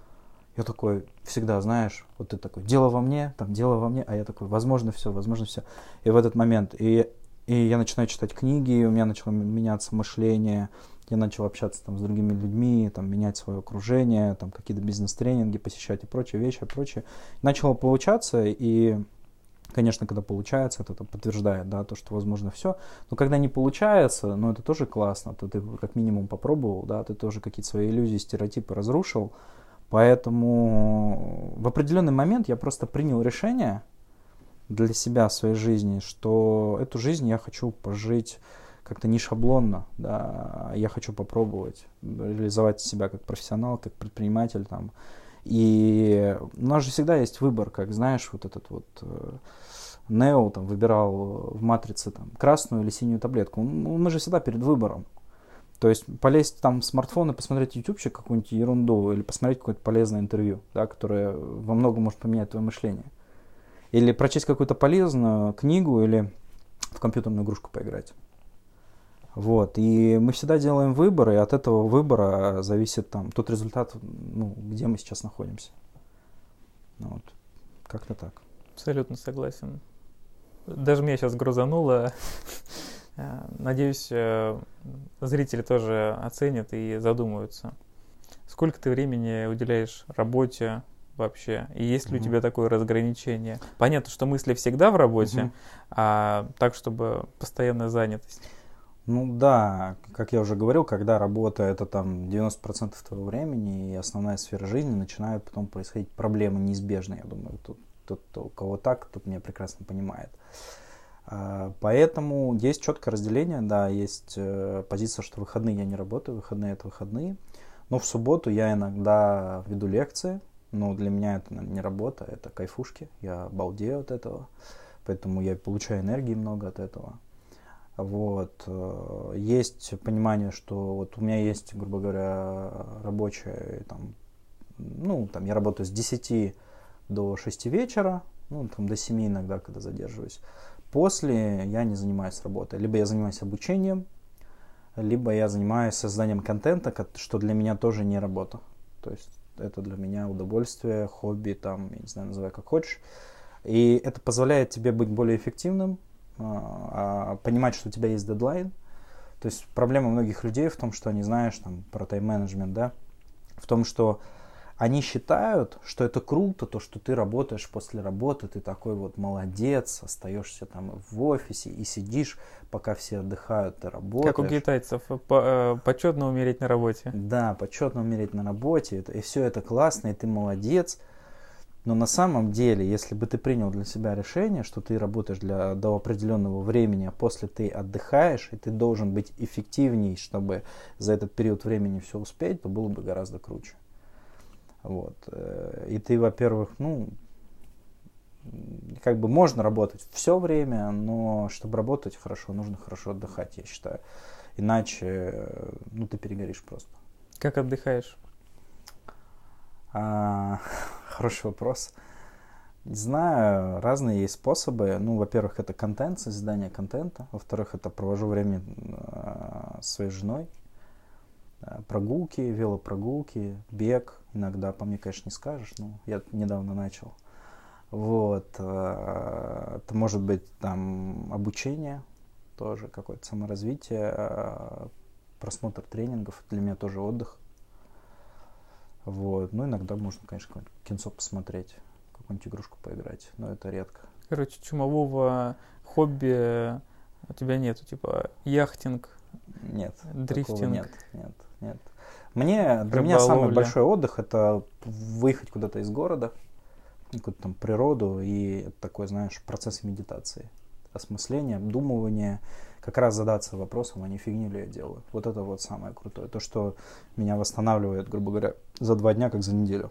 я такой всегда, знаешь, вот ты такой, дело во мне, там, дело во мне, а я такой, возможно все, возможно все. И в этот момент, и, и я начинаю читать книги, у меня начало меняться мышление, я начал общаться там с другими людьми, там, менять свое окружение, там, какие-то бизнес-тренинги посещать и прочие вещи, и прочее. Начало получаться, и Конечно, когда получается, это, подтверждает, да, то, что возможно все. Но когда не получается, ну, это тоже классно. То ты как минимум попробовал, да, ты тоже какие-то свои иллюзии, стереотипы разрушил. Поэтому в определенный момент я просто принял решение для себя в своей жизни, что эту жизнь я хочу пожить как-то не шаблонно, да, я хочу попробовать реализовать себя как профессионал, как предприниматель, там, и у нас же всегда есть выбор, как знаешь, вот этот вот э, Нео там выбирал в матрице там красную или синюю таблетку. Мы же всегда перед выбором. То есть полезть там в смартфон и посмотреть ютубчик какую-нибудь ерунду или посмотреть какое-то полезное интервью, да, которое во многом может поменять твое мышление. Или прочесть какую-то полезную книгу или в компьютерную игрушку поиграть. Вот. И мы всегда делаем выбор, и от этого выбора зависит там тот результат, ну, где мы сейчас находимся. Ну вот. Как-то так. Абсолютно согласен. Даже меня сейчас грузануло. Э, надеюсь, э, зрители тоже оценят и задумаются. Сколько ты времени уделяешь работе вообще? И есть ли mm-hmm. у тебя такое разграничение? Понятно, что мысли всегда в работе, mm-hmm. а так, чтобы постоянная занятость. Ну да, как я уже говорил, когда работа это там 90% твоего времени и основная сфера жизни, начинают потом происходить проблемы неизбежные. Я думаю, тут, тот, у кого так, тот меня прекрасно понимает. А, поэтому есть четкое разделение, да, есть э, позиция, что выходные я не работаю, выходные это выходные. Но в субботу я иногда веду лекции, но для меня это не работа, это кайфушки, я балдею от этого, поэтому я получаю энергии много от этого. Вот. Э, есть понимание, что вот у меня есть, грубо говоря, рабочая, там, ну, там я работаю с 10 до 6 вечера, ну, там до 7 иногда, когда задерживаюсь. После я не занимаюсь работой. Либо я занимаюсь обучением, либо я занимаюсь созданием контента, что для меня тоже не работа. То есть это для меня удовольствие, хобби, там, я не знаю, называй как хочешь. И это позволяет тебе быть более эффективным, а, а понимать, что у тебя есть дедлайн. То есть проблема многих людей в том, что они знаешь там про тайм-менеджмент, да, в том, что они считают, что это круто, то, что ты работаешь после работы, ты такой вот молодец, остаешься там в офисе и сидишь, пока все отдыхают, ты работаешь. Как у китайцев, по, э, почетно умереть на работе. Да, почетно умереть на работе, и все это классно, и ты молодец. Но на самом деле, если бы ты принял для себя решение, что ты работаешь для, до определенного времени, а после ты отдыхаешь, и ты должен быть эффективней, чтобы за этот период времени все успеть, то было бы гораздо круче. Вот. Э, и ты, во-первых, ну, как бы можно работать все время, но чтобы работать хорошо, нужно хорошо отдыхать, я считаю. Иначе, ну, ты перегоришь просто. Как отдыхаешь? А, хороший вопрос. Не знаю, разные есть способы. Ну, во-первых, это контент, создание контента. Во-вторых, это провожу время э, с своей женой. Э, прогулки, велопрогулки, бег. Иногда по мне, конечно, не скажешь, но я недавно начал. Вот. Э, это может быть там обучение, тоже какое-то саморазвитие, просмотр тренингов. Для меня тоже отдых. Вот. Ну, иногда можно, конечно, кинцо посмотреть, какую-нибудь игрушку поиграть, но это редко. Короче, чумового хобби у тебя нету, типа яхтинг, нет, дрифтинг. Нет, нет, нет. Мне, для меня самый большой отдых это выехать куда-то из города, какую-то там природу и такой, знаешь, процесс медитации, осмысления, обдумывания, как раз задаться вопросом, а не фигни ли я делаю. Вот это вот самое крутое. То, что меня восстанавливает, грубо говоря, за два дня, как за неделю.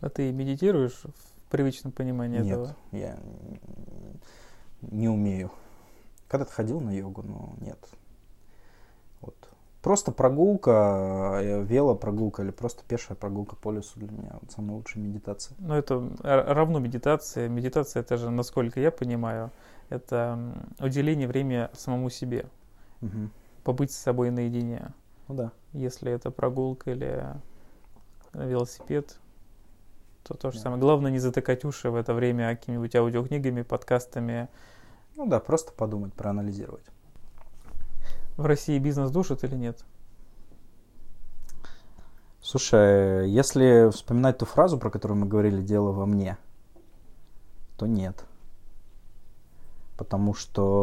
А ты медитируешь в привычном понимании Нет, этого? я не умею. Когда-то ходил на йогу, но нет. Вот. Просто прогулка, э, велопрогулка или просто пешая прогулка по лесу для меня вот самая лучшая медитация. Ну, это равно медитация. Медитация, это же, насколько я понимаю, это уделение времени самому себе. Угу. Побыть с собой наедине. Ну да. Если это прогулка или велосипед, то то же да. самое. Главное не затыкать уши в это время какими-нибудь аудиокнигами, подкастами. Ну да, просто подумать, проанализировать. В России бизнес душит или нет? Слушай, если вспоминать ту фразу, про которую мы говорили, дело во мне, то нет. Потому что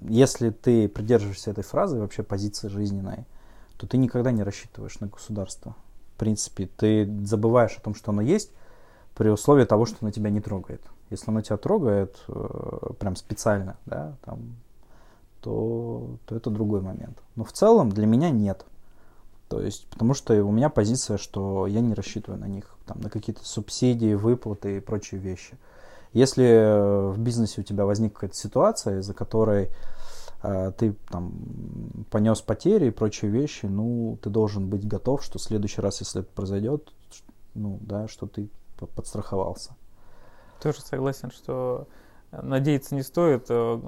если ты придерживаешься этой фразы, вообще позиции жизненной, то ты никогда не рассчитываешь на государство. В принципе, ты забываешь о том, что оно есть, при условии того, что оно тебя не трогает. Если оно тебя трогает э, прям специально, да, там, то, то это другой момент. Но в целом для меня нет. То есть, потому что у меня позиция, что я не рассчитываю на них, там, на какие-то субсидии, выплаты и прочие вещи. Если э, в бизнесе у тебя возникла какая-то ситуация, из-за которой э, ты там понес потери и прочие вещи, ну, ты должен быть готов, что в следующий раз, если это произойдет, ну, да, что ты подстраховался. Тоже согласен, что надеяться не стоит. Э,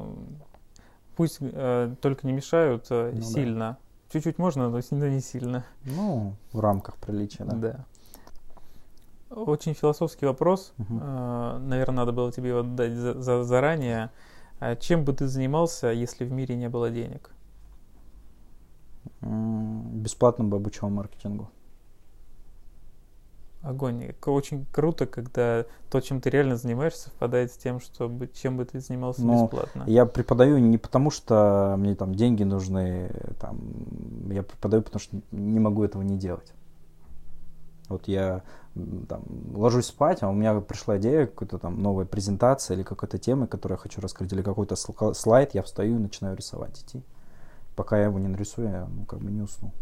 пусть э, только не мешают э, ну, сильно. Да. Чуть-чуть можно, но не сильно. Ну, в рамках приличия, да. Да. Очень философский вопрос. Угу. Наверное, надо было тебе его дать за, за, заранее. А чем бы ты занимался, если в мире не было денег? Бесплатно бы обучал маркетингу. Огонь. Очень круто, когда то, чем ты реально занимаешься, совпадает с тем, что чем бы ты занимался Но бесплатно. Я преподаю не потому, что мне там деньги нужны, там, я преподаю, потому что не могу этого не делать. Вот я там, ложусь спать, а у меня пришла идея какой-то там новой презентации или какой-то темы, которую я хочу раскрыть, или какой-то слайд, я встаю и начинаю рисовать, идти. Пока я его не нарисую, я ну, как бы не усну.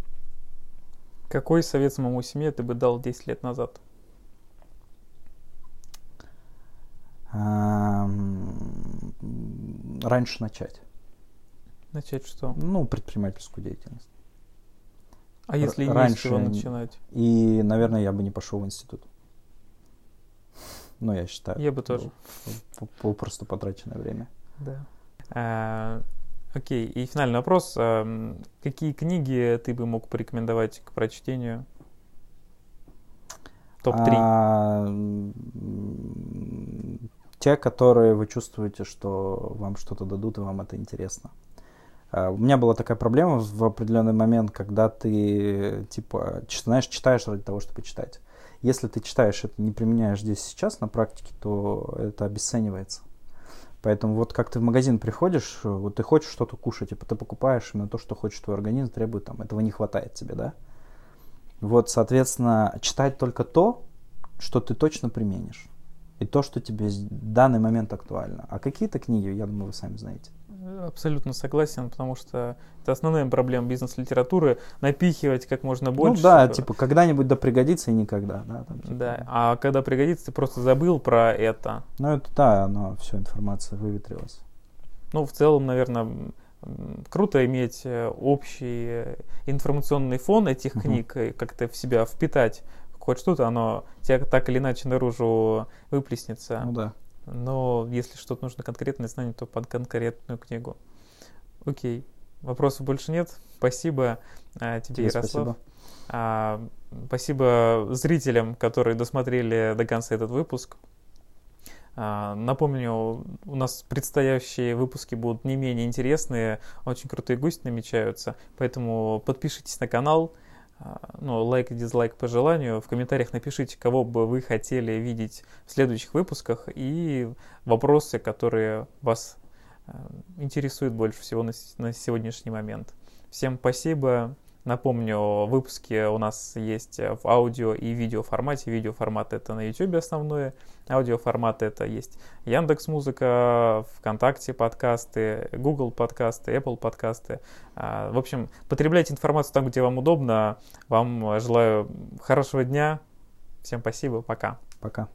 Какой совет самому семье ты бы дал 10 лет назад? Раньше начать. Начать что? Ну, предпринимательскую деятельность. А если не раньше чего начинать? И, наверное, я бы не пошел в институт. Ну, я считаю. Я бы тоже. Попросту потраченное время. Да. А, окей, и финальный вопрос. А, какие книги ты бы мог порекомендовать к прочтению? Топ-3. А, те, которые вы чувствуете, что вам что-то дадут, и вам это интересно. А, у меня была такая проблема в определенный момент, когда ты, типа, знаешь, читаешь ради того, чтобы читать. Если ты читаешь это, не применяешь здесь сейчас на практике, то это обесценивается. Поэтому вот как ты в магазин приходишь, вот ты хочешь что-то кушать, типа ты покупаешь именно то, что хочет твой организм, требует там, этого не хватает тебе, да? Вот, соответственно, читать только то, что ты точно применишь. И то, что тебе в данный момент актуально. А какие-то книги, я думаю, вы сами знаете. Абсолютно согласен, потому что это основная проблема бизнес-литературы напихивать как можно ну больше. Ну да, типа когда-нибудь да пригодится и никогда, да. Там, типа. Да, а когда пригодится, ты просто забыл про это. Ну это да, но все, информация выветрилась. Ну, в целом, наверное, круто иметь э, общий э, информационный фон этих книг, и как-то в себя впитать хоть что-то, оно тебя так или иначе наружу выплеснется. Ну да. Но если что-то нужно конкретное знание, то под конкретную книгу. Окей. Вопросов больше нет. Спасибо а, тебе, тебе Ярослав. Спасибо. А, спасибо зрителям, которые досмотрели до конца этот выпуск. А, напомню, у нас предстоящие выпуски будут не менее интересные, очень крутые гости намечаются, поэтому подпишитесь на канал, ну, лайк дизлайк по желанию. В комментариях напишите, кого бы вы хотели видеть в следующих выпусках и вопросы, которые вас а, интересуют больше всего на, на сегодняшний момент. Всем спасибо. Напомню, выпуски у нас есть в аудио и видео формате. Видео формат это на YouTube основное, аудио формат это есть Яндекс Музыка, ВКонтакте подкасты, Google подкасты, Apple подкасты. А, в общем, потребляйте информацию там, где вам удобно. Вам желаю хорошего дня. Всем спасибо. Пока. Пока.